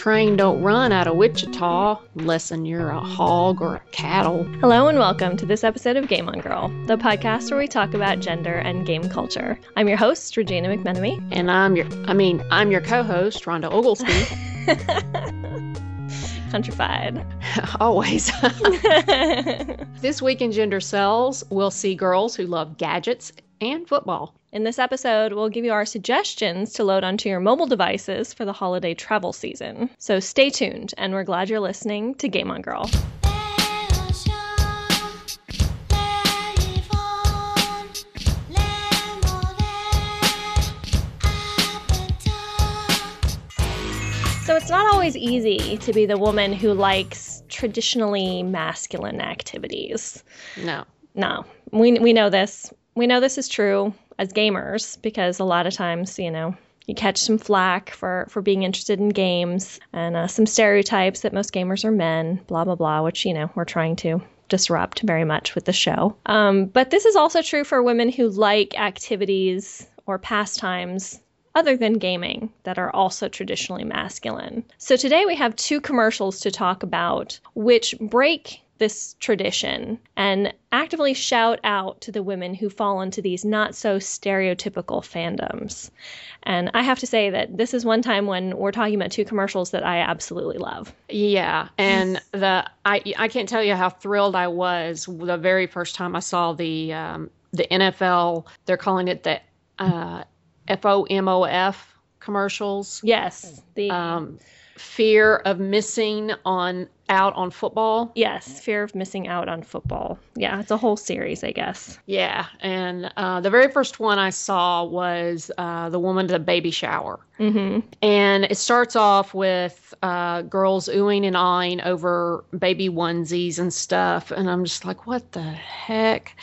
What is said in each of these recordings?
train don't run out of Wichita unless you're a hog or a cattle. Hello and welcome to this episode of Game On Girl, the podcast where we talk about gender and game culture. I'm your host, Regina McMenemy. And I'm your, I mean, I'm your co-host, Rhonda Oglesby. Countrified. Always. this week in Gender Cells, we'll see girls who love gadgets and football. In this episode, we'll give you our suggestions to load onto your mobile devices for the holiday travel season. So stay tuned, and we're glad you're listening to Game On Girl. So it's not always easy to be the woman who likes traditionally masculine activities. No. No. We, we know this. We know this is true as gamers because a lot of times, you know, you catch some flack for, for being interested in games and uh, some stereotypes that most gamers are men, blah, blah, blah, which, you know, we're trying to disrupt very much with the show. Um, but this is also true for women who like activities or pastimes other than gaming that are also traditionally masculine. So today we have two commercials to talk about which break this tradition and actively shout out to the women who fall into these not so stereotypical fandoms. And I have to say that this is one time when we're talking about two commercials that I absolutely love. Yeah, and the I I can't tell you how thrilled I was the very first time I saw the um, the NFL. They're calling it the uh, FOMOF commercials. Yes, the um, fear of missing on out on football. Yes, fear of missing out on football. Yeah, it's a whole series, I guess. Yeah, and uh, the very first one I saw was uh, the woman at the baby shower, mm-hmm. and it starts off with uh, girls oohing and eyeing over baby onesies and stuff, and I'm just like, what the heck?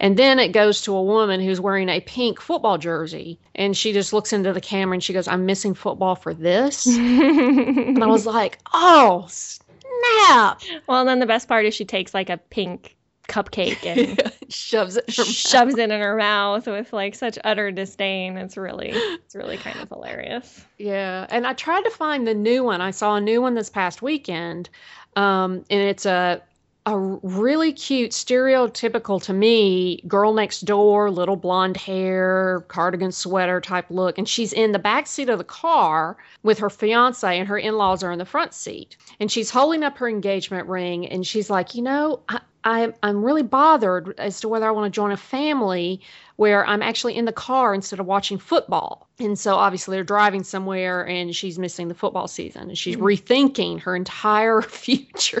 And then it goes to a woman who's wearing a pink football jersey. And she just looks into the camera and she goes, I'm missing football for this. and I was like, oh, snap. Well, then the best part is she takes like a pink cupcake and shoves it shoves it in her mouth with like such utter disdain. It's really it's really kind of hilarious. Yeah, and I tried to find the new one. I saw a new one this past weekend, um, and it's a a really cute, stereotypical to me, girl next door, little blonde hair, cardigan sweater type look. And she's in the back seat of the car with her fiance, and her in laws are in the front seat. And she's holding up her engagement ring, and she's like, You know, I, I, I'm really bothered as to whether I want to join a family where I'm actually in the car instead of watching football. And so obviously they're driving somewhere and she's missing the football season and she's mm-hmm. rethinking her entire future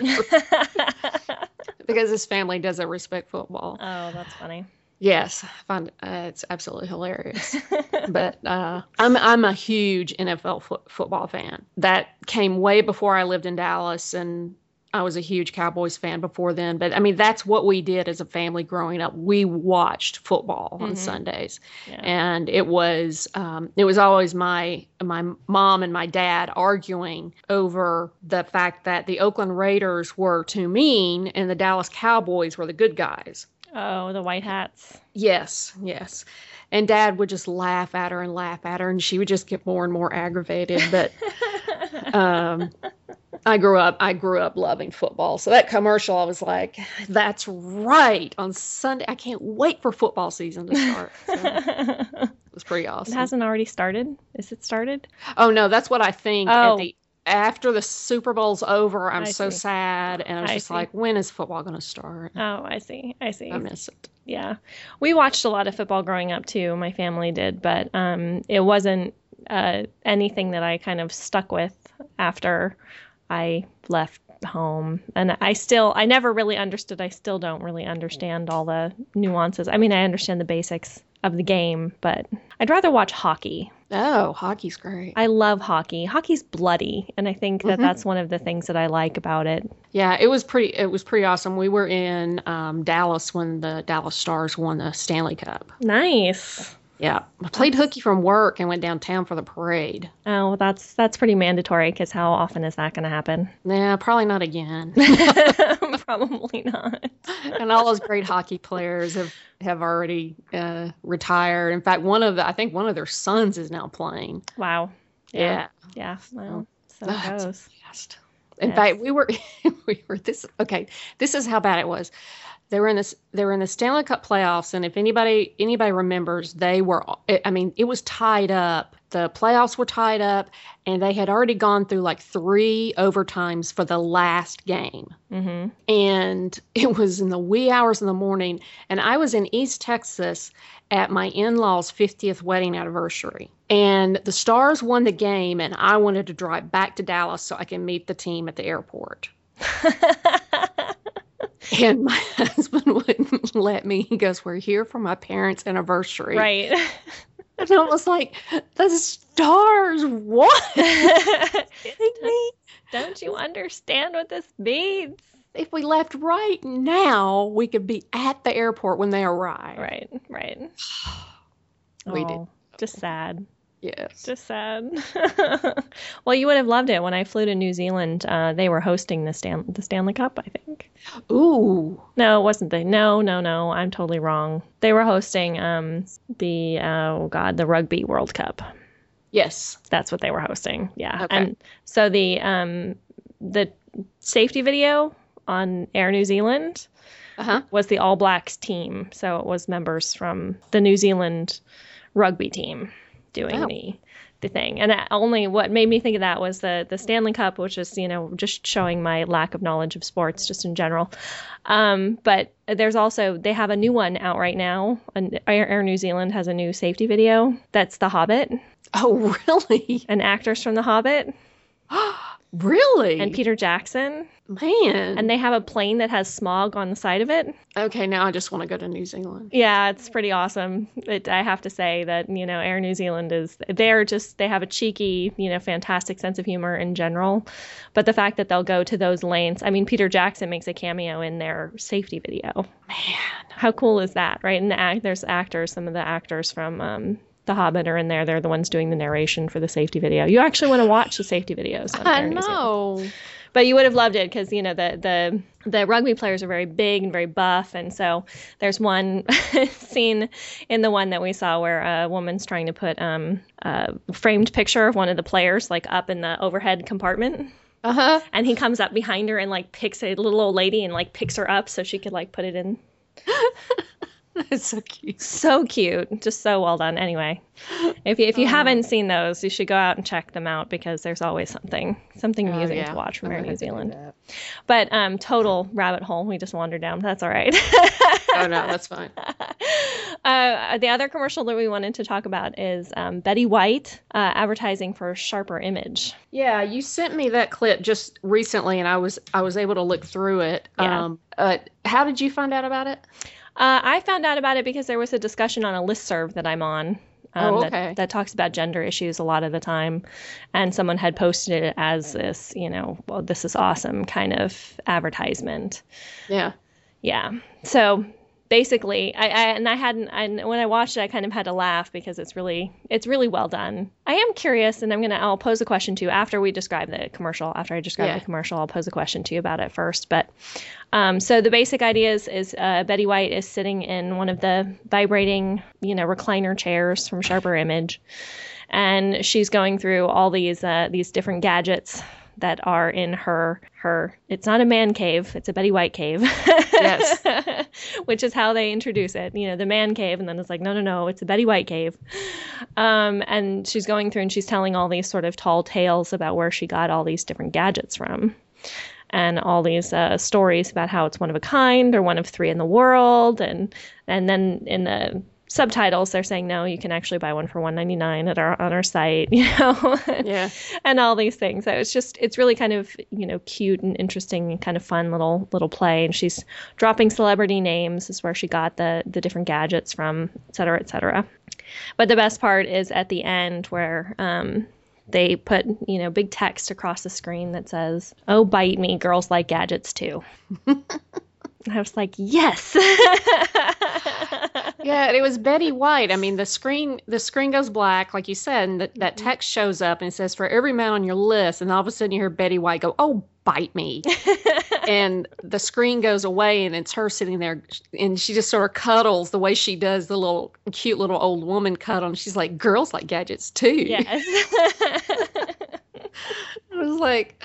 because this family doesn't respect football. Oh, that's funny. Yes, I find uh, it's absolutely hilarious. but uh, I'm I'm a huge NFL fo- football fan. That came way before I lived in Dallas, and I was a huge Cowboys fan before then, but I mean that's what we did as a family growing up. We watched football mm-hmm. on Sundays, yeah. and it was um, it was always my my mom and my dad arguing over the fact that the Oakland Raiders were too mean and the Dallas Cowboys were the good guys. Oh, the white hats. Yes, yes. And dad would just laugh at her and laugh at her, and she would just get more and more aggravated. But um, I grew up I grew up loving football. So that commercial I was like, that's right. On Sunday I can't wait for football season to start. So it was pretty awesome. It hasn't already started? Is it started? Oh no, that's what I think oh. at the after the Super Bowl's over, I'm I so see. sad and I was I just see. like, when is football going to start? Oh, I see. I see. I miss it. Yeah. We watched a lot of football growing up too. My family did, but um it wasn't uh, anything that I kind of stuck with after I left home and I still I never really understood I still don't really understand all the nuances. I mean I understand the basics of the game, but I'd rather watch hockey. Oh, hockey's great. I love hockey. Hockey's bloody, and I think that mm-hmm. that's one of the things that I like about it. Yeah, it was pretty. It was pretty awesome. We were in um, Dallas when the Dallas Stars won the Stanley Cup. Nice. Yeah, I played hooky from work and went downtown for the parade. Oh, well, that's that's pretty mandatory because how often is that going to happen? Yeah, probably not again. probably not. and all those great hockey players have have already uh, retired. In fact, one of the I think one of their sons is now playing. Wow. Yeah. Yeah. Well, So it That's goes. In Yes. fact, we were we were this okay. This is how bad it was. They were in this. They were in the Stanley Cup playoffs, and if anybody anybody remembers, they were. I mean, it was tied up. The playoffs were tied up, and they had already gone through like three overtimes for the last game. Mm-hmm. and it was in the wee hours in the morning and i was in east texas at my in-laws 50th wedding anniversary and the stars won the game and i wanted to drive back to dallas so i can meet the team at the airport and my husband wouldn't let me he goes we're here for my parents anniversary right. and i was like the stars what? kidding me Don't you understand what this means? if we left right now we could be at the airport when they arrive Right, right. We did. Oh, Just sad. Yes Just sad. well, you would have loved it when I flew to New Zealand. Uh, they were hosting the Stan- the Stanley Cup, I think. Ooh. No, it wasn't they? No, no, no. I'm totally wrong. They were hosting um, the oh god, the Rugby World Cup. Yes. That's what they were hosting. Yeah. Okay. And so the um, the safety video on Air New Zealand Uh huh. was the All Blacks team. So it was members from the New Zealand rugby team doing Oh. the the thing. And only what made me think of that was the the Stanley Cup, which is you know just showing my lack of knowledge of sports just in general. Um, but there's also they have a new one out right now. Air, Air New Zealand has a new safety video. That's The Hobbit Oh, really? and actors from The Hobbit really? and Peter Jackson. Man. And they have a plane that has Smaug on the side of it. okay, now I just want to go to New Zealand. Yeah, it's pretty awesome. It, I have to say that you know Air New Zealand is they're just they have a cheeky you know fantastic sense of humor in general, but the fact that they'll go to those lanes. I mean, Peter Jackson makes a cameo in their safety video. Man. How cool is that, right? And the act there's actors, some of the actors from um, The Hobbit are in there. They're the ones doing the narration for the safety video. You actually want to watch the safety videos. I Air New Zealand know. but you would have loved it because you know the the the rugby players are very big and very buff and so there's one scene in the one that we saw where a woman's trying to put um, a framed picture of one of the players like up in the overhead compartment Uh huh. and he comes up behind her and like picks a little old lady and like picks her up so she could like put it in It's so cute. so cute just so well done anyway if you, if you haven't seen those you should go out and check them out because there's always something something amusing Oh, yeah. to watch from Air New Zealand. But um, total rabbit hole. We just wandered down. That's all right. Oh no, that's fine. uh, the other commercial that we wanted to talk about is um, Betty White uh, advertising for Sharper Image. Yeah, you sent me that clip just recently, and I was I was able to look through it. Yeah. Um, uh, how did you find out about it? Uh, I found out about it because there was a discussion on a listserv that I'm on. Um, Oh, that, that talks about gender issues a lot of the time. And someone had posted it as this, you know, well, this is awesome kind of advertisement. Yeah. Yeah. So basically, I, I and I hadn't. and when I watched it, I kind of had to laugh because it's really it's really well done. I am curious, and I'm gonna I'll pose a question to you after we describe the commercial. After I describe Yeah. the commercial, I'll pose a question to you about it first. But um, so the basic idea is is uh, Betty White is sitting in one of the vibrating you know recliner chairs from Sharper Image, and she's going through all these uh, these different gadgets that are in her her it's not a man cave it's a betty white cave. Yes. which is how they introduce it you know the man cave and then it's like no no no it's a betty white cave. Um, and she's going through and she's telling all these sort of tall tales about where she got all these different gadgets from. And all these uh, stories about how it's one of a kind or one of three in the world and and then in the subtitles they're saying no you can actually buy one for 199 at our on our site you know? Yeah. and all these things. So it's just it's really kind of you know cute and interesting and kind of fun little little play. And she's dropping celebrity names is where she got the the different gadgets from et cetera et cetera. But the best part is at the end where um they put you know big text across the screen that says oh bite me girls like gadgets too i was like yes Yeah, it was Betty White. I mean, the screen the screen goes black, like you said, and that that mm-hmm. text shows up and it says for every man on your list, and all of a sudden you hear Betty White go, "Oh, bite me," and the screen goes away, and it's her sitting there, and she just sort of cuddles the way she does the little cute little old woman cuddle, and she's like, "Girls like gadgets too." yes it was was like,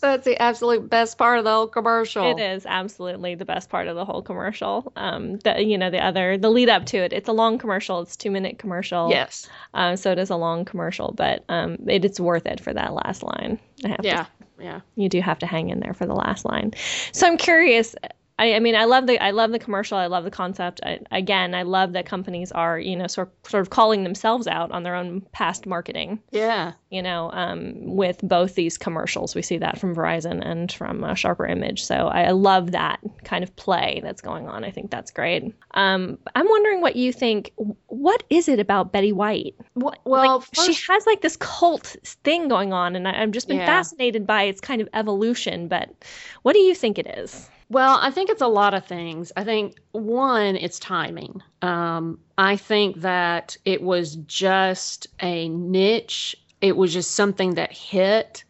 that's the absolute best part of the whole commercial. It is absolutely the best part of the whole commercial. Um, the you know the other the lead up to it. It's a long commercial. It's two minute commercial. Yes. Um, so it is a long commercial, but um, it, it's worth it for that last line. I have Yeah. to Yeah. you do have to hang in there for the last line. So I'm curious. I, I mean, I love the I love the commercial. I love the concept. I, again, I love that companies are you know sort sort of calling themselves out on their own past marketing. Yeah. You know, um, with both these commercials, we see that from Verizon and from uh, Sharper Image. So I, I love that kind of play that's going on. I think that's great. Um, I'm wondering what you think. What is it about Betty White? Well, well like, she has like this cult thing going on, and I, I've just been Yeah. fascinated by its kind of evolution. But what do you think it is? Well, I think it's a lot of things. I think one, it's timing. Um, I think that it was just a niche. It was just something that hit.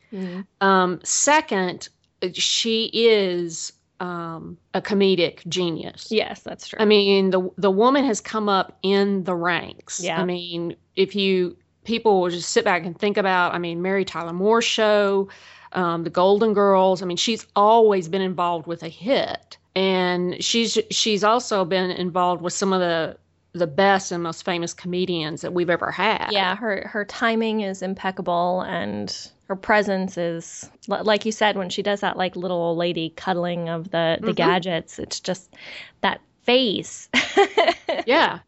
Um, second, she is um, a comedic genius. Yes, that's true. I mean, the the woman has come up in the ranks. Yeah. I mean, if you people will just sit back and think about, I mean, Mary Tyler Moore show, um, the Golden Girls. I mean, she's always been involved with a hit, and she's she's also been involved with some of the the best and most famous comedians that we've ever had. yeah, her her timing is impeccable, and her presence is like you said when she does that like little old lady cuddling of the the Mhm. gadgets. It's just that face. yeah.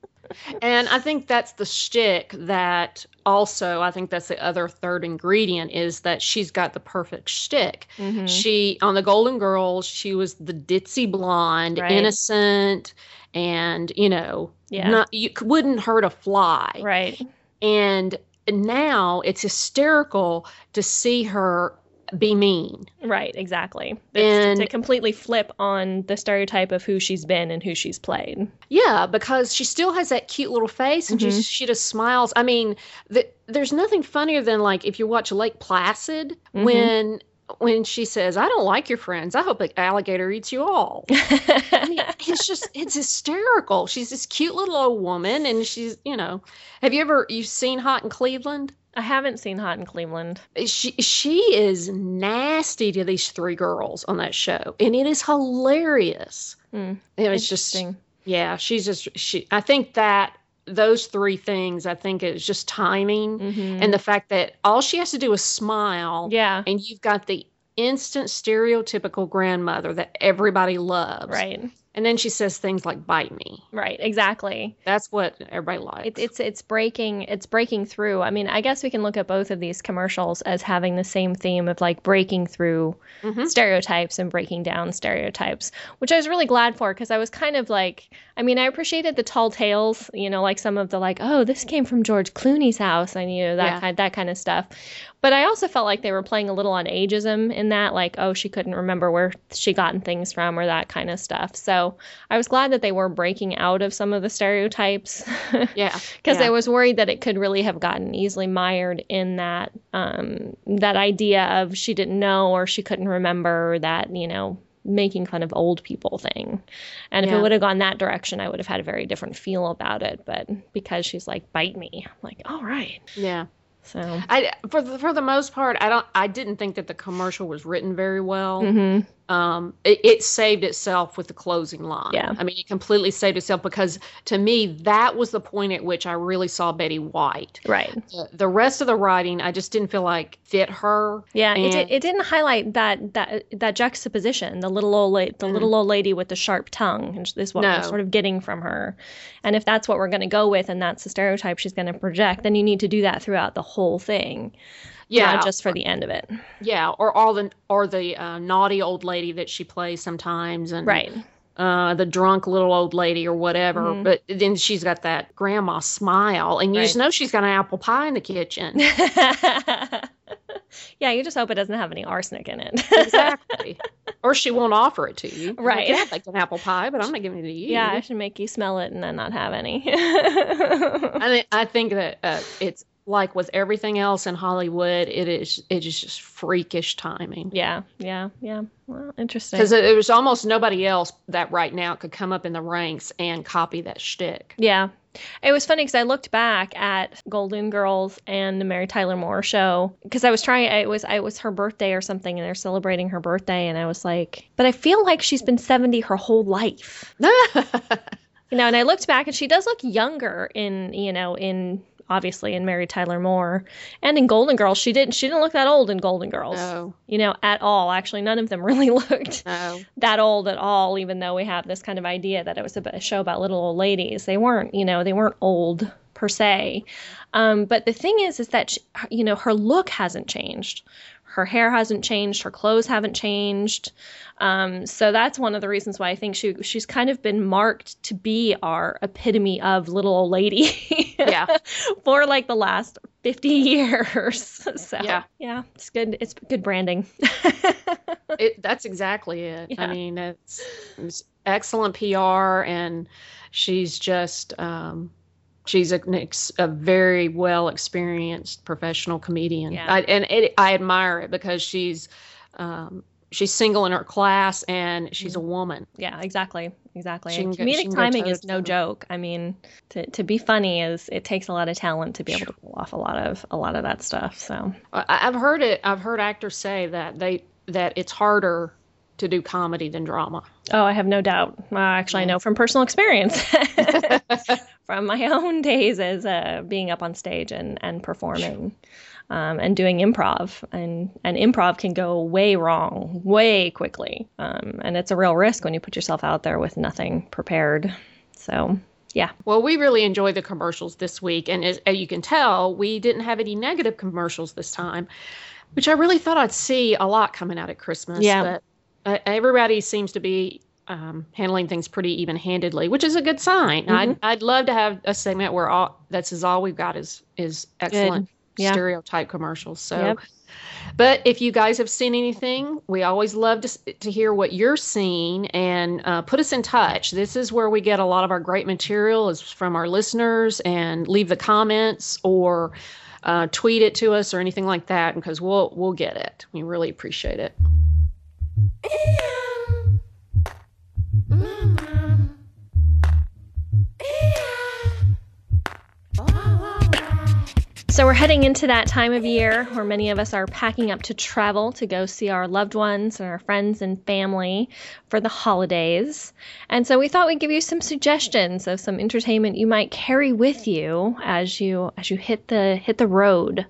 And I think that's the shtick that also I think that's the other third ingredient is that she's got the perfect shtick. Mhm. She on the Golden Girls, she was the ditzy blonde, Right. innocent, and you know, Yeah. not you wouldn't hurt a fly. Right. And now it's hysterical to see her be mean. Right, exactly. It's And- to completely flip on the stereotype of who she's been and who she's played. Yeah, because she still has that cute little face and she, she just smiles. I mean, the, there's nothing funnier than like if you watch Lake Placid Mhm. when when she says, "I don't like your friends. I hope an alligator eats you all." I mean, it's just it's hysterical. She's this cute little old woman and she's, you know, have you ever you've seen Hot in Cleveland? I haven't seen Hot in Cleveland. She she is nasty to these three girls on that show and it is hilarious. Hmm, It was just yeah, she's just she. I think that those three things. I think is just timing Mhm. and the fact that all she has to do is smile, yeah, and you've got the instant stereotypical grandmother that everybody loves. right, And then she says things like "bite me." right, exactly. That's what everybody likes. It, it's it's breaking it's breaking through. I mean, I guess we can look at both of these commercials as having the same theme of like breaking through Mhm. stereotypes and breaking down stereotypes, which I was really glad for because I was kind of like, I mean, I appreciated the tall tales, you know, like some of the like, oh, this came from George Clooney's house, and you know that Yeah. kind that kind of stuff. But I also felt like they were playing a little on ageism in that, like, oh, she couldn't remember where she gotten things from or that kind of stuff. So I was glad that they were breaking out of some of the stereotypes. yeah, because yeah. I was worried that it could really have gotten easily mired in that um, that idea of she didn't know or she couldn't remember that you know making fun of old people thing. And if it would have gone that direction, I would have had a very different feel about it. But because she's like bite me, I'm like all right. yeah. So I for the, for the most part, I don't. I didn't think that the commercial was written very well. mhm. Um, it, it saved itself with the closing line. Yeah. I mean, it completely saved itself because to me, that was the point at which I really saw Betty White. right. The, the rest of the writing, I just didn't feel like fit her. Yeah, it, And- di- it didn't highlight that that that juxtaposition, the little old la- the little old lady with the sharp tongue, is what No. we're sort of getting from her. And if that's what we're going to go with, and that's the stereotype she's going to project, then you need to do that throughout the whole thing, Yeah, not just for the end of it. yeah, or all the or the uh, naughty old lady that she plays sometimes, and Right. uh, the drunk little old lady or whatever. Mhm. But then she's got that grandma smile, and you just know she's got an apple pie in the kitchen. yeah, you just hope it doesn't have any arsenic in it. exactly. Or she won't offer it to you. Right. Yeah, like an apple pie, but I'm not giving it to you. yeah, I should make you smell it and then not have any. I think I think that uh, it's like with everything else in Hollywood, it is it is just freakish timing. yeah, yeah, yeah. Well, interesting. Because there's almost nobody else that right now could come up in the ranks and copy that shtick. Yeah. It was funny because I looked back at Golden Girls and the Mary Tyler Moore show because I was trying. It was it was her birthday or something, and they're celebrating her birthday, and I was like, but I feel like she's been seventy her whole life. you know, and I looked back, and she does look younger in you know in obviously in Mary Tyler Moore and in Golden Girls. She didn't she didn't look that old in Golden Girls. No. You know, at all. Actually, none of them really looked No. that old at all. Even though we have this kind of idea that it was a, a show about little old ladies, they weren't. You know, they weren't old per se. Um, but the thing is, is that she, you know her look hasn't changed. Her hair hasn't changed. Her clothes haven't changed. Um, so that's one of the reasons why I think she she's kind of been marked to be our epitome of little old lady. Yeah. for like the last 50 years. so Yeah. yeah, it's good. It's good branding. It, that's exactly it. Yeah. I mean, it's, it's excellent PR, and she's just um, she's a, ex- a very well experienced professional comedian. Yeah. I, and it, I admire it because she's um, she's single in her class, and she's a woman. yeah, exactly. Exactly. Go- comedic timing is no joke. I mean, to, to be funny is it takes a lot of talent to be able to pull off a lot of a lot of that stuff. So I've heard it. I've heard actors say that they that it's harder to do comedy than drama. Oh, I have no doubt. Uh, actually, I know from personal experience, from my own days as uh, being up on stage and and performing, um, and doing improv. And and improv can go way wrong way quickly, um, and it's a real risk when you put yourself out there with nothing prepared. So yeah, Well, we really enjoy the commercials this week, and as, as you can tell, we didn't have any negative commercials this time, which I really thought I'd see a lot coming out at Christmas. Yeah. But uh, everybody seems to be um, handling things pretty even-handedly, which is a good sign. Mm-hmm. I'd, I'd love to have a segment where all that's is all we've got is is excellent Yeah. stereotype commercials. So. Yep. But if you guys have seen anything, we always love to, to hear what you're seeing and uh, put us in touch. This is where we get a lot of our great material is from our listeners and leave the comments or uh, tweet it to us or anything like that because we'll we'll get it. We really appreciate it. So we're heading into that time of year where many of us are packing up to travel to go see our loved ones and our friends and family for the holidays. And so we thought we'd give you some suggestions of some entertainment you might carry with you as you as you hit the hit the road,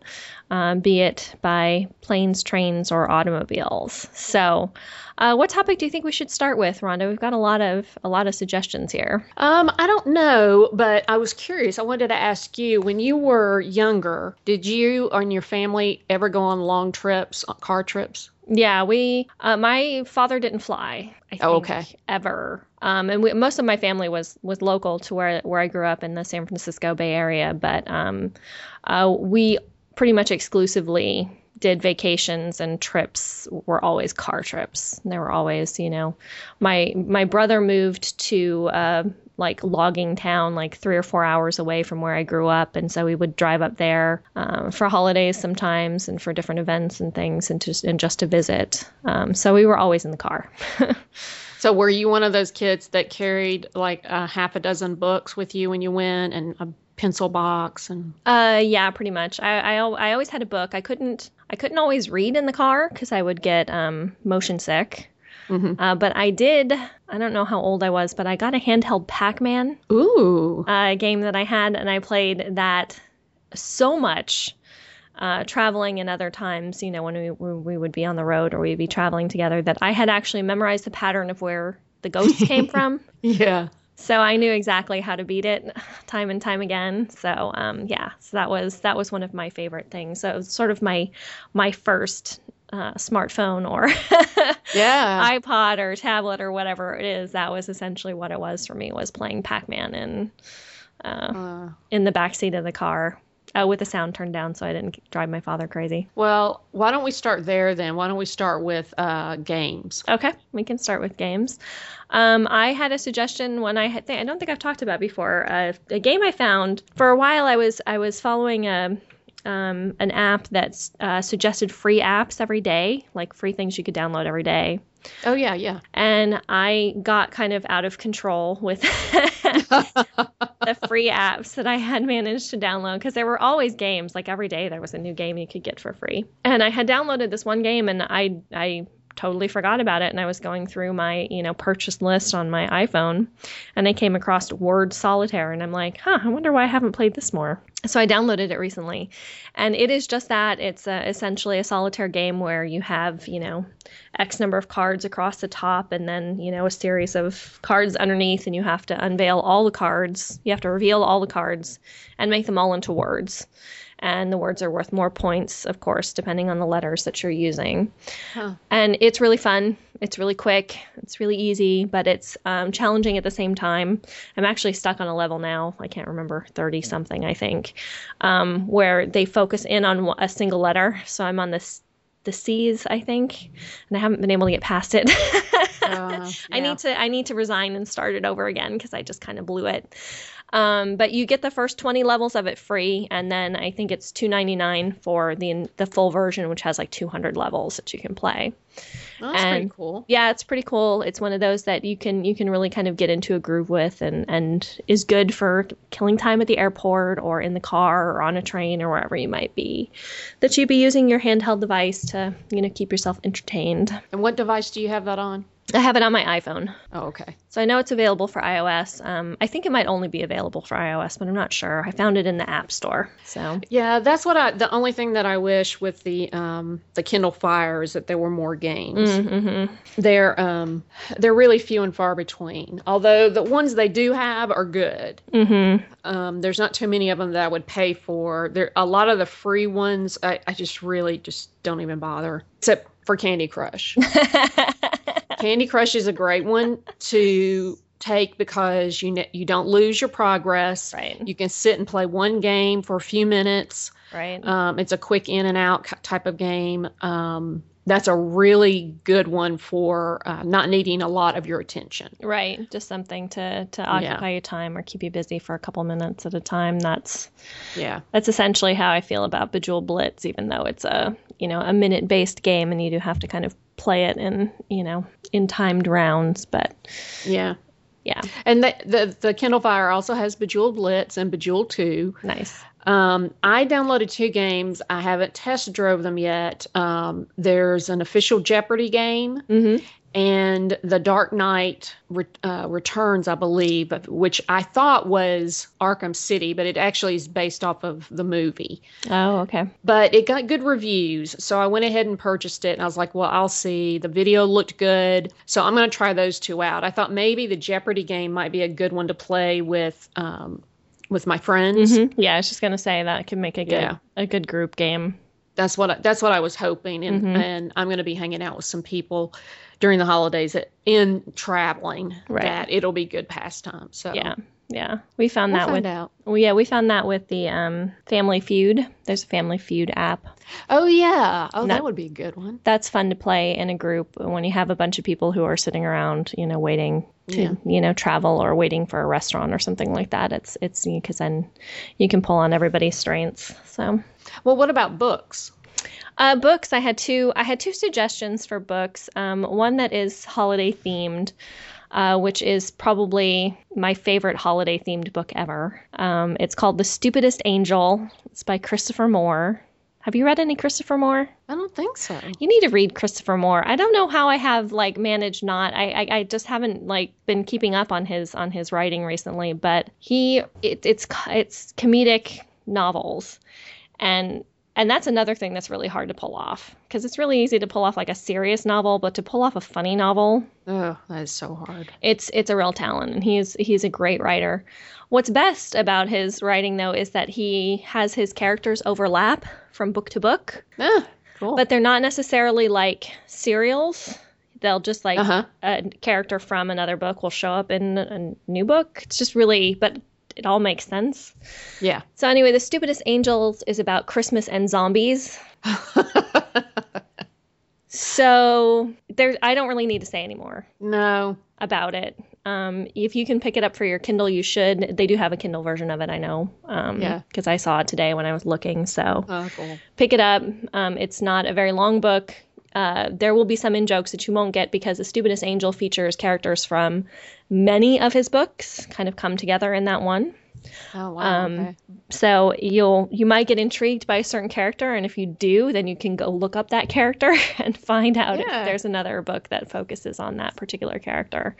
um, be it by planes, trains, or automobiles. So, uh, what topic do you think we should start with, Rhonda? We've got a lot of a lot of suggestions here. Um, I don't know, but I was curious. I wanted to ask you when you were younger, did you and your family ever go on long trips, car trips? Yeah, we. Uh, my father didn't fly. I think, Oh, okay. Ever. Um, and we, most of my family was was local to where where I grew up in the San Francisco Bay Area, but um, uh, we pretty much exclusively did vacations and trips were always car trips. There were always, you know, my my brother moved to uh, like logging town, like three or four hours away from where I grew up, and so we would drive up there um, for holidays sometimes and for different events and things, and just and just to visit. Um, so we were always in the car. So were you one of those kids that carried like a half a dozen books with you when you went and a pencil box and Uh, yeah, pretty much. I, I I always had a book. I couldn't I couldn't always read in the car because I would get um, motion sick. Mhm. Uh, but I did. I don't know how old I was, but I got a handheld Pac-Man ooh uh, game that I had, and I played that so much. Uh, traveling and other times, you know, when we when we would be on the road or we'd be traveling together, that I had actually memorized the pattern of where the ghosts came from. yeah So I knew exactly how to beat it time and time again. So um, yeah, so that was that was one of my favorite things. So it was sort of my my first uh, smartphone or yeah iPod or tablet or whatever it is. That was essentially what it was for me was playing Pac-Man in uh, Uh, in the backseat of the car uh, with the sound turned down so I didn't drive my father crazy. well why don't we start there then why don't we start with uh, games Okay, we can start with games. Um, I had a suggestion when I had, I don't think I've talked about before. Uh, a game I found for a while. I was I was following a um, an app that uh, suggested free apps every day, like free things you could download every day. oh yeah yeah And I got kind of out of control with the free apps that I had managed to download because there were always games. Like every day, there was a new game you could get for free. And I had downloaded this one game, and I I totally forgot about it and I was going through my, you know, purchase list on my iPhone and I came across Word Solitaire and I'm like, huh, I wonder why I haven't played this more. So I downloaded it recently. And it is just that. It's a, essentially a solitaire game where you have, you know, X number of cards across the top and then, you know, a series of cards underneath and you have to unveil all the cards. You have to reveal all the cards and make them all into words and the words are worth more points, of course, depending on the letters that you're using. Huh. And it's really fun. It's really quick. It's really easy, but it's um, challenging at the same time. I'm actually stuck on a level now. I can't remember 30 something, I think, um, where they focus in on a single letter. So I'm on this the C's, I think, and I haven't been able to get past it. uh, yeah. I need to I need to resign and start it over again because I just kind of blew it. Um, but you get the first 20 levels of it free, and then I think it's 2.99 for the the full version, which has like 200 levels that you can play. Oh, that's and, pretty cool. Yeah, it's pretty cool. It's one of those that you can you can really kind of get into a groove with, and and is good for killing time at the airport or in the car or on a train or wherever you might be. That you'd be using your handheld device to you know keep yourself entertained. And what device do you have that on? I have it on my iPhone. Oh, okay. So I know it's available for iOS. Um, I think it might only be available for iOS, but I'm not sure. I found it in the App Store. So yeah, that's what I. The only thing that I wish with the um, the Kindle Fire is that there were more games. Mm-hmm. They're um, they're really few and far between. Although the ones they do have are good. Mm-hmm. Um, there's not too many of them that I would pay for. There a lot of the free ones. I, I just really just don't even bother. Except for Candy Crush. Candy Crush is a great one to take because you you don't lose your progress. Right. You can sit and play one game for a few minutes. Right. Um, it's a quick in and out type of game. Um, that's a really good one for uh, not needing a lot of your attention. Right, just something to to occupy yeah. your time or keep you busy for a couple minutes at a time. That's yeah, that's essentially how I feel about Bejeweled Blitz, even though it's a you know a minute based game and you do have to kind of play it in you know in timed rounds. But yeah, yeah, and the the, the Kindle Fire also has Bejeweled Blitz and Bejeweled Two. Nice. Um, I downloaded two games. I haven't test drove them yet. Um, there's an official Jeopardy game, mm-hmm and The Dark Knight uh, Returns, I believe, which I thought was Arkham City, but it actually is based off of the movie. Oh, okay. But it got good reviews, so I went ahead and purchased it, and I was like, well, I'll see. The video looked good, so I'm going to try those two out. I thought maybe the Jeopardy game might be a good one to play with. Um, with my friends. Mm-hmm. Yeah, I was just gonna say that could make a good yeah. a good group game. That's what I, that's what I was hoping, and mm-hmm. and I'm gonna be hanging out with some people during the holidays in traveling right. that it'll be good pastime. So yeah, yeah, we found we'll that with out. Well, yeah, we found that with the um, Family Feud. There's a Family Feud app. Oh yeah, oh that, that, would be a good one. That's fun to play in a group when you have a bunch of people who are sitting around, you know, waiting to yeah. you know travel or waiting for a restaurant or something like that. It's it's because then you can pull on everybody's strengths. So. Well, what about books? Uh, books. I had two. I had two suggestions for books. Um, one that is holiday themed, uh, which is probably my favorite holiday themed book ever. Um, it's called The Stupidest Angel. It's by Christopher Moore. Have you read any Christopher Moore? I don't think so. You need to read Christopher Moore. I don't know how I have like managed not. I, I, I just haven't like been keeping up on his on his writing recently. But he it, it's it's comedic novels, and and that's another thing that's really hard to pull off because it's really easy to pull off like a serious novel, but to pull off a funny novel, oh, that is so hard. It's it's a real talent, and he's he's a great writer. What's best about his writing though is that he has his characters overlap from book to book. Ah, cool. But they're not necessarily like serials. They'll just like uh-huh. a character from another book will show up in a new book. It's just really, but it all makes sense. Yeah. So anyway, the stupidest angels is about Christmas and zombies. so there, I don't really need to say anymore. No. About it. Um, if you can pick it up for your Kindle, you should. They do have a Kindle version of it, I know. Um, yeah. Because I saw it today when I was looking. So oh, cool. pick it up. Um, it's not a very long book. Uh, there will be some in jokes that you won't get because The Stupidest Angel features characters from many of his books, kind of come together in that one. Oh wow. Um, okay. So you'll you might get intrigued by a certain character, and if you do, then you can go look up that character and find out Yeah. if there's another book that focuses on that particular character.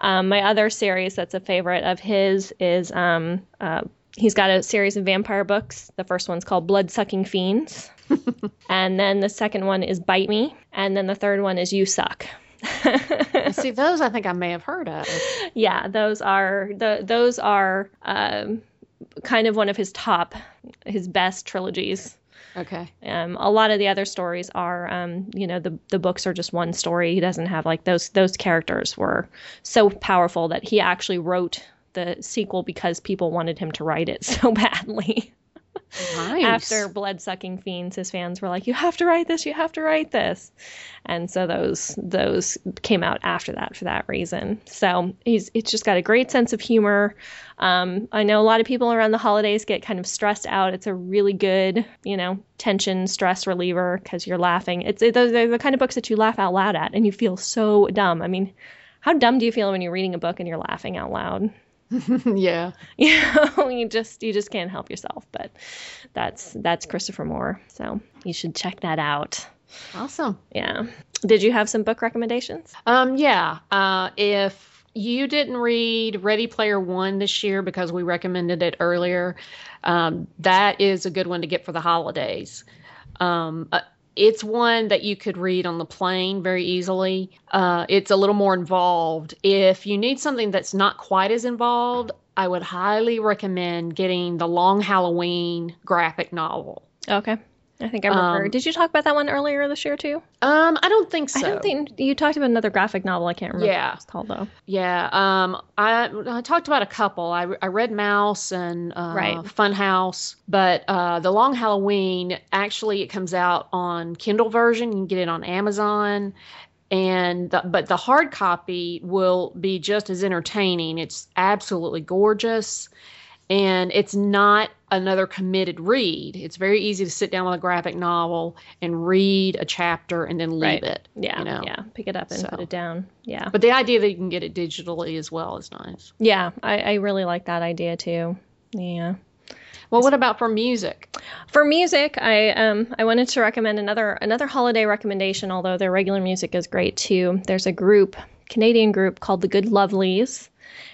Um, my other series that's a favorite of his is um, uh, he's got a series of vampire books. The first one's called Blood Sucking Fiends, and then the second one is Bite Me, and then the third one is You Suck. See, those I think I may have heard of. yeah, those are the those are um, kind of one of his top, his best trilogies. Okay. Um, a lot of the other stories are, um, you know, the the books are just one story. He doesn't have like those those characters were so powerful that he actually wrote the sequel because people wanted him to write it so badly. Nice. After Blood Sucking Fiends, his fans were like, "You have to write this. You have to write this," and so those those came out after that for that reason. So he's it's just got a great sense of humor. Um, I know a lot of people around the holidays get kind of stressed out. It's a really good, you know, tension stress reliever because you're laughing. It's it, they're the kind of books that you laugh out loud at, and you feel so dumb. I mean, how dumb do you feel when you're reading a book and you're laughing out loud? yeah. you know you just you just can't help yourself but that's that's christopher moore so you should check that out Awesome. yeah did you have some book recommendations Um, yeah. Uh, if you didn't read Ready Player One this year because we recommended it earlier, um, that is a good one to get for the holidays. Um, uh, it's one that you could read on the plane very easily. Uh, it's a little more involved. If you need something that's not quite as involved, I would highly recommend getting the Long Halloween graphic novel. okay i think i remember Um, did you talk about that one earlier this year too Um, I don't think so. i don't think you talked about another graphic novel i can't remember Yeah. what it's called though Yeah, um, I I talked about a couple. I, I read Maus and uh, Right. Funhouse, but uh, the Long Halloween actually it comes out on Kindle version. You can get it on Amazon, and the, but the hard copy will be just as entertaining. It's absolutely gorgeous, and it's not another committed read. It's very easy to sit down with a graphic novel and read a chapter and then leave Right. it. yeah you know? yeah pick it up and put it down yeah But the idea that you can get it digitally as well is nice. yeah I, I really like that idea too yeah Well, what about for music? For music, I um I wanted to recommend another another holiday recommendation. Although their regular music is great too. There's a group, Canadian group called the Good Lovelies,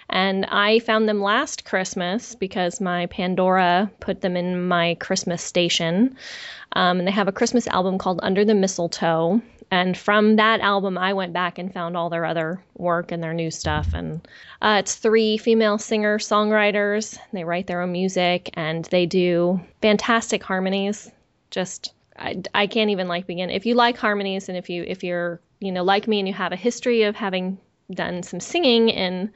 and I found them last Christmas because my Pandora put them in my Christmas station. Um, and they have a Christmas album called Under the Mistletoe. And from that album, I went back and found all their other work and their new stuff. And uh, it's three female singer songwriters. They write their own music and they do fantastic harmonies. Just I, I can't even like begin. If you like harmonies and if you if you're you know like me and you have a history of having done some singing in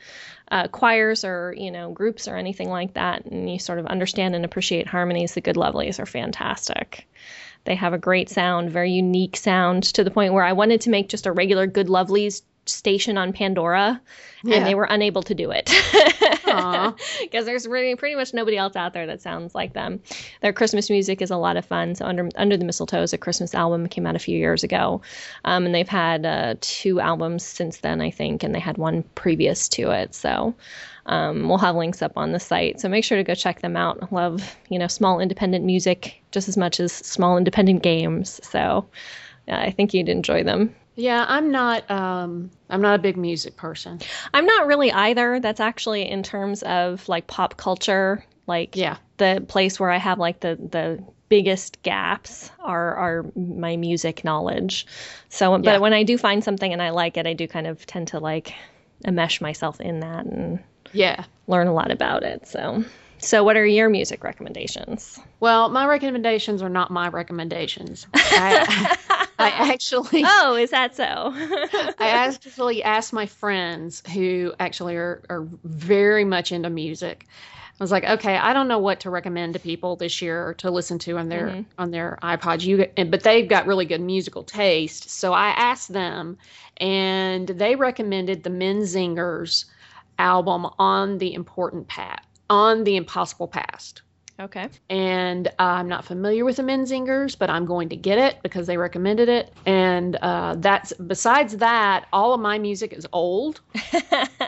uh, choirs or you know groups or anything like that, and you sort of understand and appreciate harmonies, the Good Lovelies are fantastic. They have a great sound, very unique sound to the point where I wanted to make just a regular Good Lovelies station on Pandora, Yeah. and they were unable to do it. Because there's really pretty much nobody else out there that sounds like them. Their Christmas music is a lot of fun. So under Under the Mistletoe is a Christmas album came out a few years ago, um, and they've had uh, two albums since then, I think, and they had one previous to it. So um, we'll have links up on the site. So make sure to go check them out. Love you know small independent music just as much as small independent games. So I think you'd enjoy them. Yeah, I'm not. Um, I'm not a big music person. I'm not really either. That's actually in terms of like pop culture, like Yeah. the place where I have like the the biggest gaps are are my music knowledge. So, but Yeah. when I do find something and I like it, I do kind of tend to like enmesh myself in that and Yeah. learn a lot about it. So, so what are your music recommendations? Well, my recommendations are not my recommendations. I, I actually, Oh, is that so? I actually asked my friends who actually are, are very much into music. I was like, okay, I don't know what to recommend to people this year to listen to on their Mhm. on their iPods. You, but they've got really good musical taste. So I asked them, and they recommended the Menzingers album on the important pat on the impossible past okay. and I'm not familiar with the Menzingers, but I'm going to get it because they recommended it. And uh, that's besides that, all of my music is old.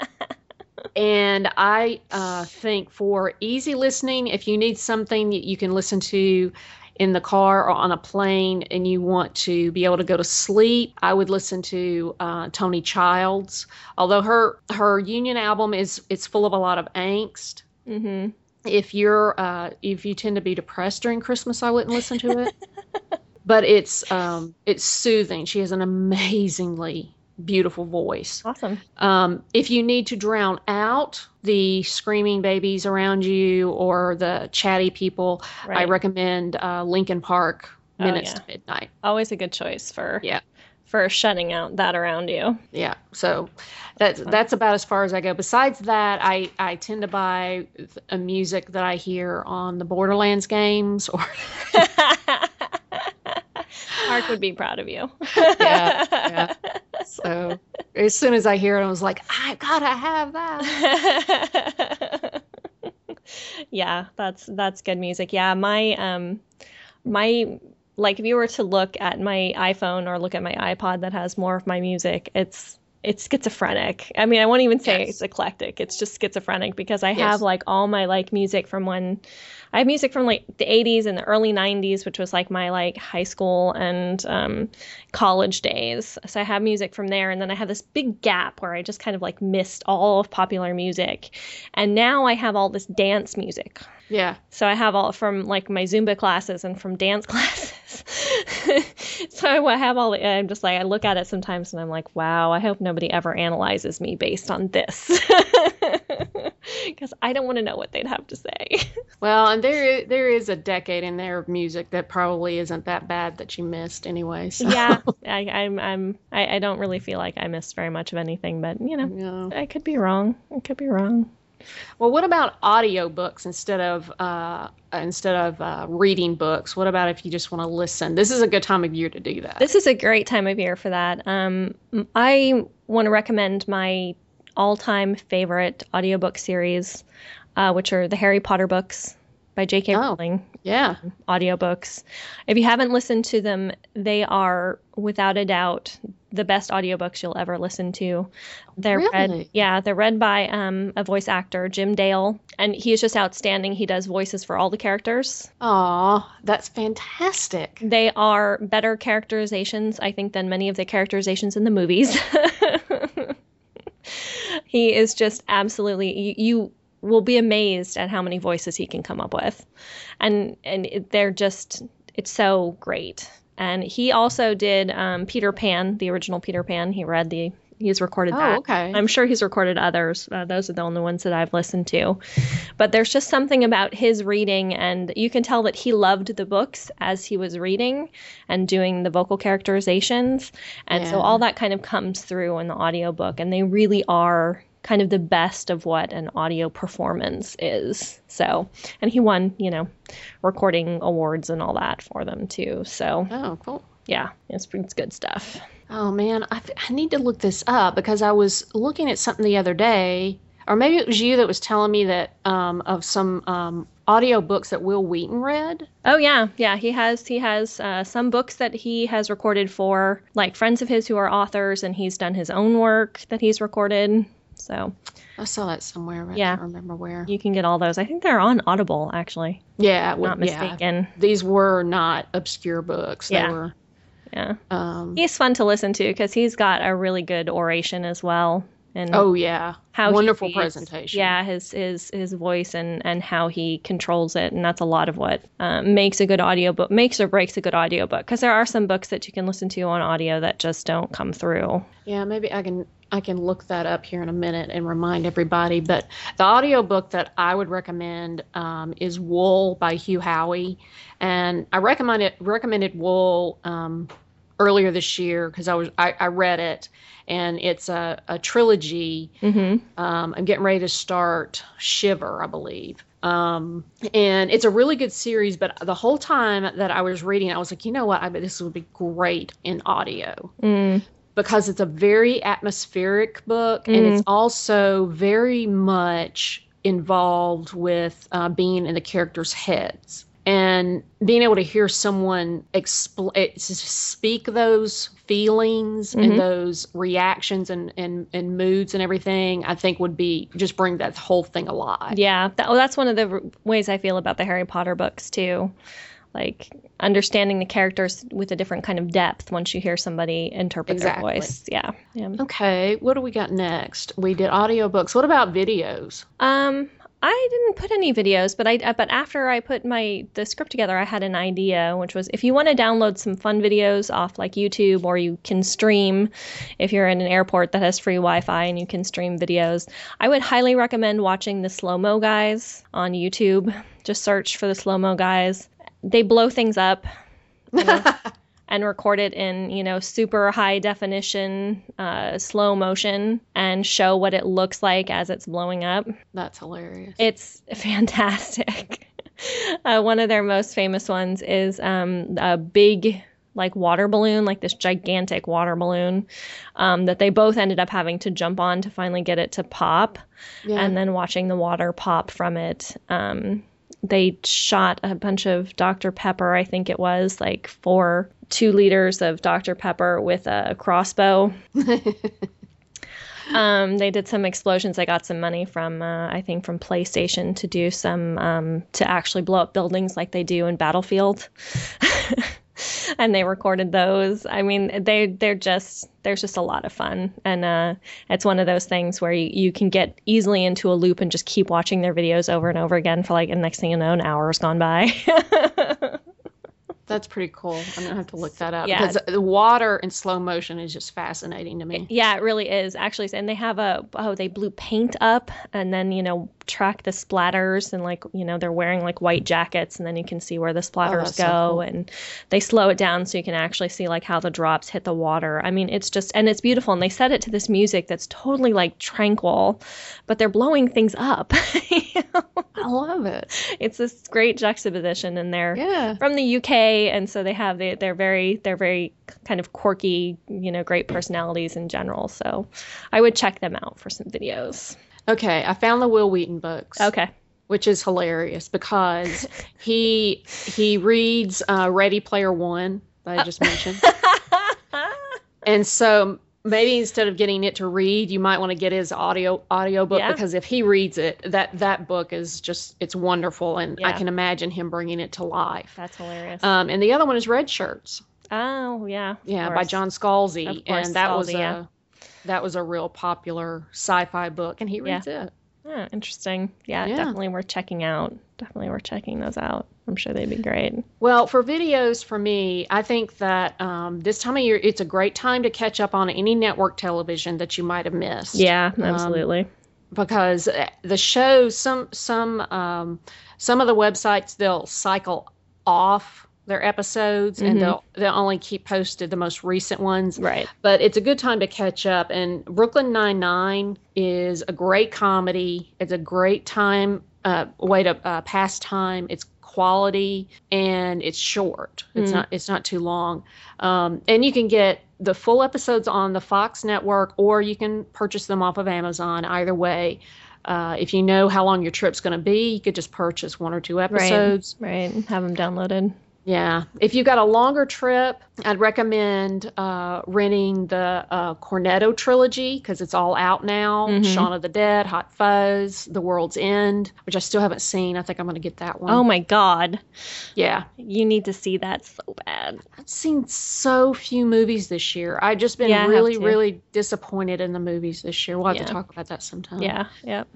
and I uh, think for easy listening, if you need something that you can listen to in the car or on a plane and you want to be able to go to sleep, I would listen to uh, Toni Childs. Although her her Union album is it's full of a lot of angst. Mm-hmm. If you're uh, if you tend to be depressed during Christmas, I wouldn't listen to it. but it's um, it's soothing. She has an amazingly beautiful voice. Awesome. Um, if you need to drown out the screaming babies around you or the chatty people, right. I recommend uh, Linkin Park oh, Minutes oh, yeah. to Midnight. Always a good choice for yeah for shutting out that around you. Yeah. So that's that's about as far as I go. Besides that, I I tend to buy a music that I hear on the Borderlands games or Mark would be proud of you. yeah, yeah. So as soon as I hear it, I was like, I gotta have that. yeah, that's that's good music. Yeah, my um my like if you were to look at my iPhone or look at my iPod that has more of my music, it's it's schizophrenic. I mean, I won't even say yes. it's eclectic. It's just schizophrenic because I yes. have like all my like music from when I have music from like the 80s and the early 90s, which was like my like high school and um, college days. So I have music from there, and then I have this big gap where I just kind of like missed all of popular music, and now I have all this dance music. Yeah. So I have all from like my Zumba classes and from dance classes. so I have all. The, I'm just like I look at it sometimes and I'm like, wow, I hope nobody ever analyzes me based on this. because I don't want to know what they'd have to say. well, and there there is a decade in there of music that probably isn't that bad that you missed anyway. So. Yeah, I, I'm I'm I, I, don't really feel like I missed very much of anything, but you know, I could be wrong. I could be wrong. Well, what about audiobooks instead of uh, instead of uh, reading books? What about if you just want to listen? This is a good time of year to do that. This is a great time of year for that. Um, I want to recommend my all-time favorite audiobook series, uh, which are the Harry Potter books by J.K. Oh, Rowling. Yeah, audiobooks. If you haven't listened to them, they are without a doubt the best audiobooks you'll ever listen to. They're really? read, yeah, they're read by um, a voice actor, Jim Dale, and he is just outstanding. He does voices for all the characters. Aw, that's fantastic. They are better characterizations, I think, than many of the characterizations in the movies. he is just absolutely you, you, will be amazed at how many voices he can come up with and and it, they're just it's so great and he also did um, peter pan the original peter pan. He read the he's recorded oh, that. okay. I'm sure he's recorded others. Uh, those are the only ones that i've listened to. But there's just something about his reading and you can tell that he loved the books as he was reading and doing the vocal characterizations. And yeah. so all that kind of comes through in the audiobook and they really are kind of the best of what an audio performance is. So, and he won, you know, recording awards and all that for them too. So, oh, cool. Yeah, it's, it's good stuff. Oh man, I, I need to look this up because I was looking at something the other day, or maybe it was you that was telling me that um, of some um, audio books that Wil Wheaton read. Oh yeah, yeah. He has he has uh, some books that he has recorded for like friends of his who are authors, and he's done his own work that he's recorded. So I saw that somewhere. I yeah. can't remember where. You can get all those. I think they're on Audible actually. Yeah, not mistaken. Yeah. These were not obscure books. They yeah. were. Yeah. Um, he's fun to listen to because he's got a really good oration as well. And oh yeah, how wonderful presentation. Yeah, his his his voice and and how he controls it, and that's a lot of what um, makes a good audiobook, makes or breaks a good audiobook. Because there are some books that you can listen to on audio that just don't come through. Yeah, maybe I can I can look that up here in a minute and remind everybody. But the audiobook that I would recommend um, is Wool by Hugh Howey. And I recommended, recommended Wool um, earlier this year because I was I, I, read it and it's a, a trilogy. Mm-hmm. Um, I'm getting ready to start Shiver, I believe. Um, and it's a really good series, but the whole time that I was reading, I was like, you know what? I bet this would be great in audio. Mm because it's a very atmospheric book mm. and it's also very much involved with uh, being in the characters' heads. And being able to hear someone expl- speak those feelings mm-hmm. and those reactions and, and, and moods and everything, I think would be just bring that whole thing alive. Yeah. That, well, that's one of the ways I feel about the Harry Potter books, too like understanding the characters with a different kind of depth once you hear somebody interpret exactly. their voice. Yeah. yeah. Okay, what do we got next? We did audiobooks. What about videos? Um, I didn't put any videos, but I uh, but after I put my the script together, I had an idea, which was if you want to download some fun videos off like YouTube, or you can stream if you're in an airport that has free Wi-Fi and you can stream videos. I would highly recommend watching the slow mo guys on YouTube. Just search for the slow mo guys they blow things up you know, and record it in you know super high definition uh, slow motion and show what it looks like as it's blowing up that's hilarious it's fantastic uh, one of their most famous ones is um, a big like water balloon, like this gigantic water balloon um, that they both ended up having to jump on to finally get it to pop, yeah. and then watching the water pop from it. Um, they shot a bunch of Dr. Pepper, I think it was, like four, two liters of Dr. Pepper with a crossbow. um, they did some explosions. I got some money from, uh, I think, from PlayStation to do some, um, to actually blow up buildings like they do in Battlefield. and they recorded those. I mean, they they're just there's just a lot of fun, and uh, it's one of those things where you, you can get easily into a loop and just keep watching their videos over and over again for like, and next thing you know, an hour has gone by. That's pretty cool. I'm gonna have to look that up yeah. because the water in slow motion is just fascinating to me. Yeah, it really is actually. And they have a oh, they blew paint up and then you know track the splatters and like you know they're wearing like white jackets and then you can see where the splatters oh, go so cool. and they slow it down so you can actually see like how the drops hit the water. I mean, it's just and it's beautiful and they set it to this music that's totally like tranquil, but they're blowing things up. you know? I love it. It's this great juxtaposition and they're yeah. from the UK and so they have they, they're very they're very kind of quirky, you know, great personalities in general. So I would check them out for some videos. Okay, I found the Wil Wheaton books. Okay. Which is hilarious because he he reads uh, Ready Player One that I just mentioned, and so maybe instead of getting it to read, you might want to get his audio audio book yeah. because if he reads it, that that book is just it's wonderful, and yeah. I can imagine him bringing it to life. That's hilarious. Um, and the other one is Red Shirts. Oh yeah, yeah, by John Scalzi, and that Scalzi, was a yeah that was a real popular sci-fi book, and he reads yeah. it. Yeah, interesting. Yeah, yeah, definitely worth checking out. Definitely worth checking those out. I'm sure they'd be great. Well, for videos, for me, I think that um, this time of year, it's a great time to catch up on any network television that you might have missed. Yeah, um, absolutely. Um, because uh, the shows, some some um, some of the websites, they'll cycle off their episodes mm-hmm. and they'll they'll only keep posted the most recent ones. Right. But it's a good time to catch up and Brooklyn Nine Nine is a great comedy. It's a great time uh, way to uh, pass time. It's quality and it's short. It's mm. not it's not too long. Um, and you can get the full episodes on the Fox network or you can purchase them off of Amazon. Either way. Uh, if you know how long your trip's going to be, you could just purchase one or two episodes. Right, right. Have them downloaded. Yeah. If you've got a longer trip, I'd recommend uh, renting the uh, Cornetto trilogy because it's all out now mm-hmm. Shaun of the Dead, Hot Fuzz, The World's End, which I still haven't seen. I think I'm going to get that one. Oh my God. Yeah. You need to see that so bad. I've seen so few movies this year. I've just been yeah, really, really disappointed in the movies this year. We'll have yeah. to talk about that sometime. Yeah. Yep.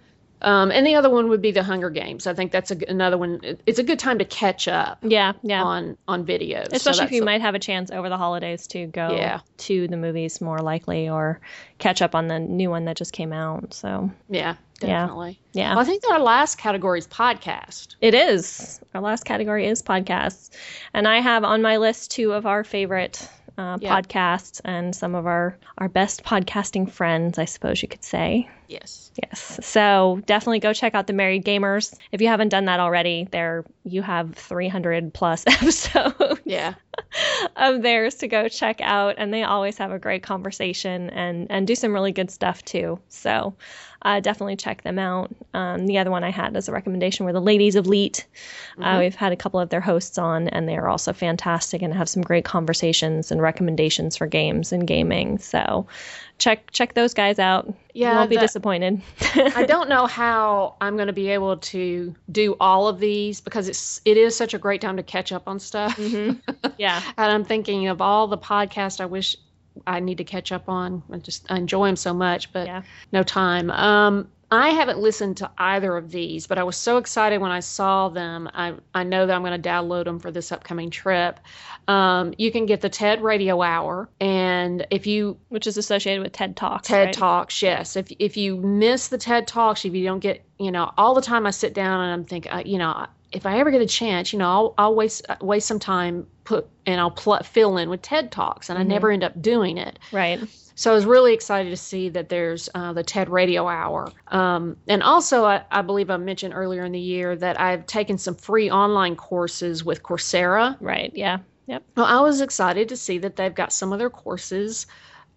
Um, and the other one would be the Hunger Games. I think that's a, another one. It's a good time to catch up. Yeah, yeah. On on videos, especially so if you a, might have a chance over the holidays to go yeah. to the movies more likely, or catch up on the new one that just came out. So yeah, definitely. Yeah. yeah. Well, I think our last category is podcast. It is. Our last category is podcasts, and I have on my list two of our favorite uh, yeah. podcasts and some of our our best podcasting friends, I suppose you could say. Yes. Yes. So definitely go check out the Married Gamers. If you haven't done that already, there you have 300 plus episodes. Yeah. of theirs to go check out, and they always have a great conversation and and do some really good stuff too. So uh, definitely check them out. Um, the other one I had as a recommendation were the Ladies of Leet. Uh, mm-hmm. Uh, we've had a couple of their hosts on, and they are also fantastic and have some great conversations and recommendations for games and gaming. So check check those guys out. Yeah, you won't be the, disappointed. I don't know how I'm going to be able to do all of these because it's it is such a great time to catch up on stuff. Mm-hmm. Yeah, and I'm thinking of all the podcasts I wish I need to catch up on. I just I enjoy them so much, but yeah. no time. Um, I haven't listened to either of these, but I was so excited when I saw them. I, I know that I'm going to download them for this upcoming trip. Um, you can get the TED Radio Hour, and if you which is associated with TED Talks. TED right? Talks, yes. If if you miss the TED Talks, if you don't get, you know, all the time I sit down and I'm thinking, uh, you know, if I ever get a chance, you know, I'll, I'll waste uh, waste some time put and I'll pl- fill in with TED Talks, and mm-hmm. I never end up doing it. Right. So I was really excited to see that there's uh, the TED Radio Hour. Um, and also, I, I, believe I mentioned earlier in the year that I've taken some free online courses with Coursera. Right. Yeah. Yep. Well, I was excited to see that they've got some of their courses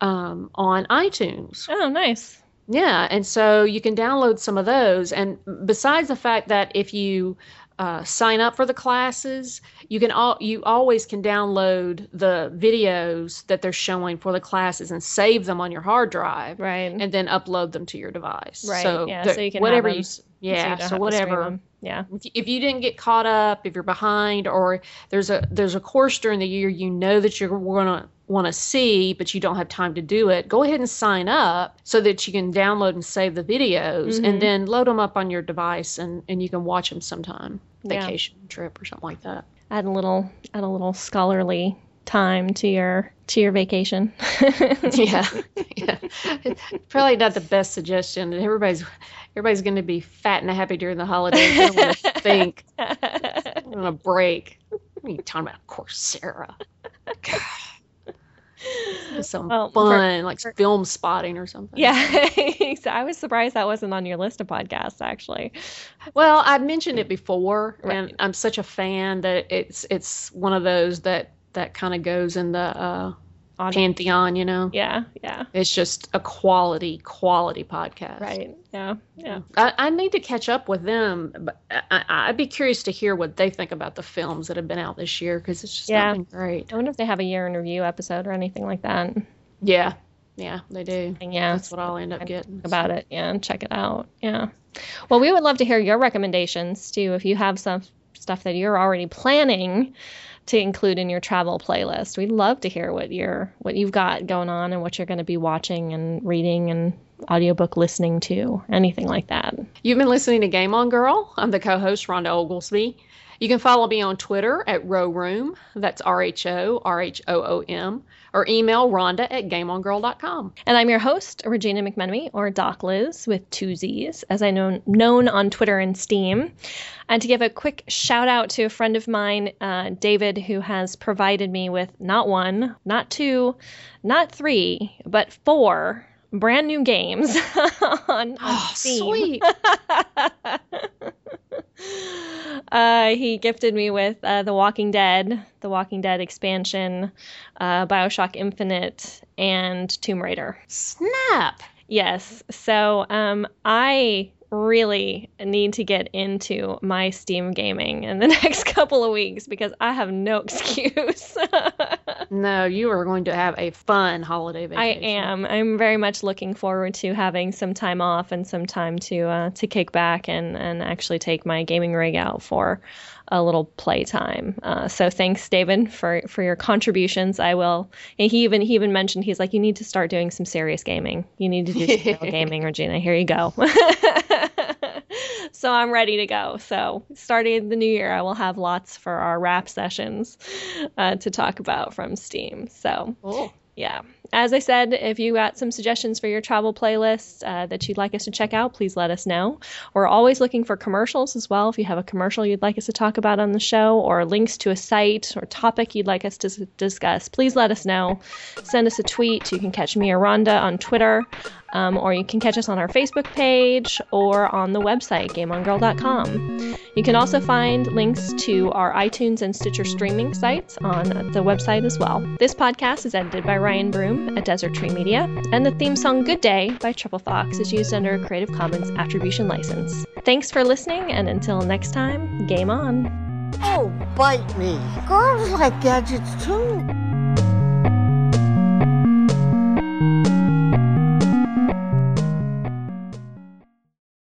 um, on iTunes. Oh, nice. Yeah, and so you can download some of those. And besides the fact that if you uh, sign up for the classes, you can all you always can download the videos that they're showing for the classes and save them on your hard drive, right? And then upload them to your device, right? So yeah, so you can whatever you, yeah, so, so whatever, yeah. If you didn't get caught up, if you're behind, or there's a there's a course during the year you know that you're gonna want to see, but you don't have time to do it, go ahead and sign up so that you can download and save the videos mm-hmm. and then load them up on your device and, and you can watch them sometime, vacation yeah. trip or something like that. Add a little, add a little scholarly time to your to your vacation. yeah, yeah. Probably not the best suggestion. That everybody's everybody's going to be fat and happy during the holidays. They want to think on a break. What are you talking about, Coursera? God some well, fun, for, like for, Filmspotting or something. Yeah, I was surprised that wasn't on your list of podcasts, actually. Well, I've mentioned it before, right. and I'm such a fan that it's it's one of those that that kind of goes in the uh, on pantheon you know? Yeah yeah. It's just a quality quality podcast. Right yeah yeah. I, I need to catch up with them but I, would be curious to hear what they think about the films that have been out this year because it's just yeah. been great. I wonder if they have a year in review episode or anything like that. Yeah. Yeah they do. And yeah. That's what i'll end up getting. about it yeah and check it out yeah. Well we would love to hear your recommendations too if you have some stuff that you're already planning to include in your travel playlist. We'd love to hear what you're what you've got going on and what you're going to be watching and reading and audiobook listening to, anything like that. You've been listening to Game On Girl. I'm the co-host Rhonda Oglesby. You can follow me on Twitter at Rho Room. That's R H O R H O O M. Or email Rhonda at GameOnGirl.com. And I'm your host, Regina McMenemy, or Doc Liz with two Z's, as I know known on Twitter and Steam. And to give a quick shout out to a friend of mine, uh, David, who has provided me with not one, not two, not three, but four brand new games on, on oh, Steam. Sweet. uh, he gifted me with uh, The Walking Dead, The Walking Dead expansion, uh, Bioshock Infinite, and Tomb Raider. Snap! Yes. So um, I really need to get into my Steam gaming in the next couple of weeks because I have no excuse. no, you are going to have a fun holiday vacation. I am. I'm very much looking forward to having some time off and some time to uh, to kick back and and actually take my gaming rig out for a little playtime. Uh, so thanks, David, for for your contributions. I will. And he even he even mentioned he's like, you need to start doing some serious gaming. You need to do some gaming, Regina. Here you go. So I'm ready to go. So starting the new year, I will have lots for our wrap sessions uh, to talk about from Steam. So cool. yeah as I said, if you got some suggestions for your travel playlist uh, that you'd like us to check out, please let us know. We're always looking for commercials as well. If you have a commercial you'd like us to talk about on the show, or links to a site or topic you'd like us to discuss, please let us know. Send us a tweet. You can catch me or Rhonda on Twitter. Um, or you can catch us on our Facebook page or on the website, GameOnGirl.com. You can also find links to our iTunes and Stitcher streaming sites on the website as well. This podcast is edited by Ryan Broom at Desert Tree Media, and the theme song Good Day by Triple Fox is used under a Creative Commons Attribution License. Thanks for listening, and until next time, game on! Oh, bite me. Girls like gadgets too.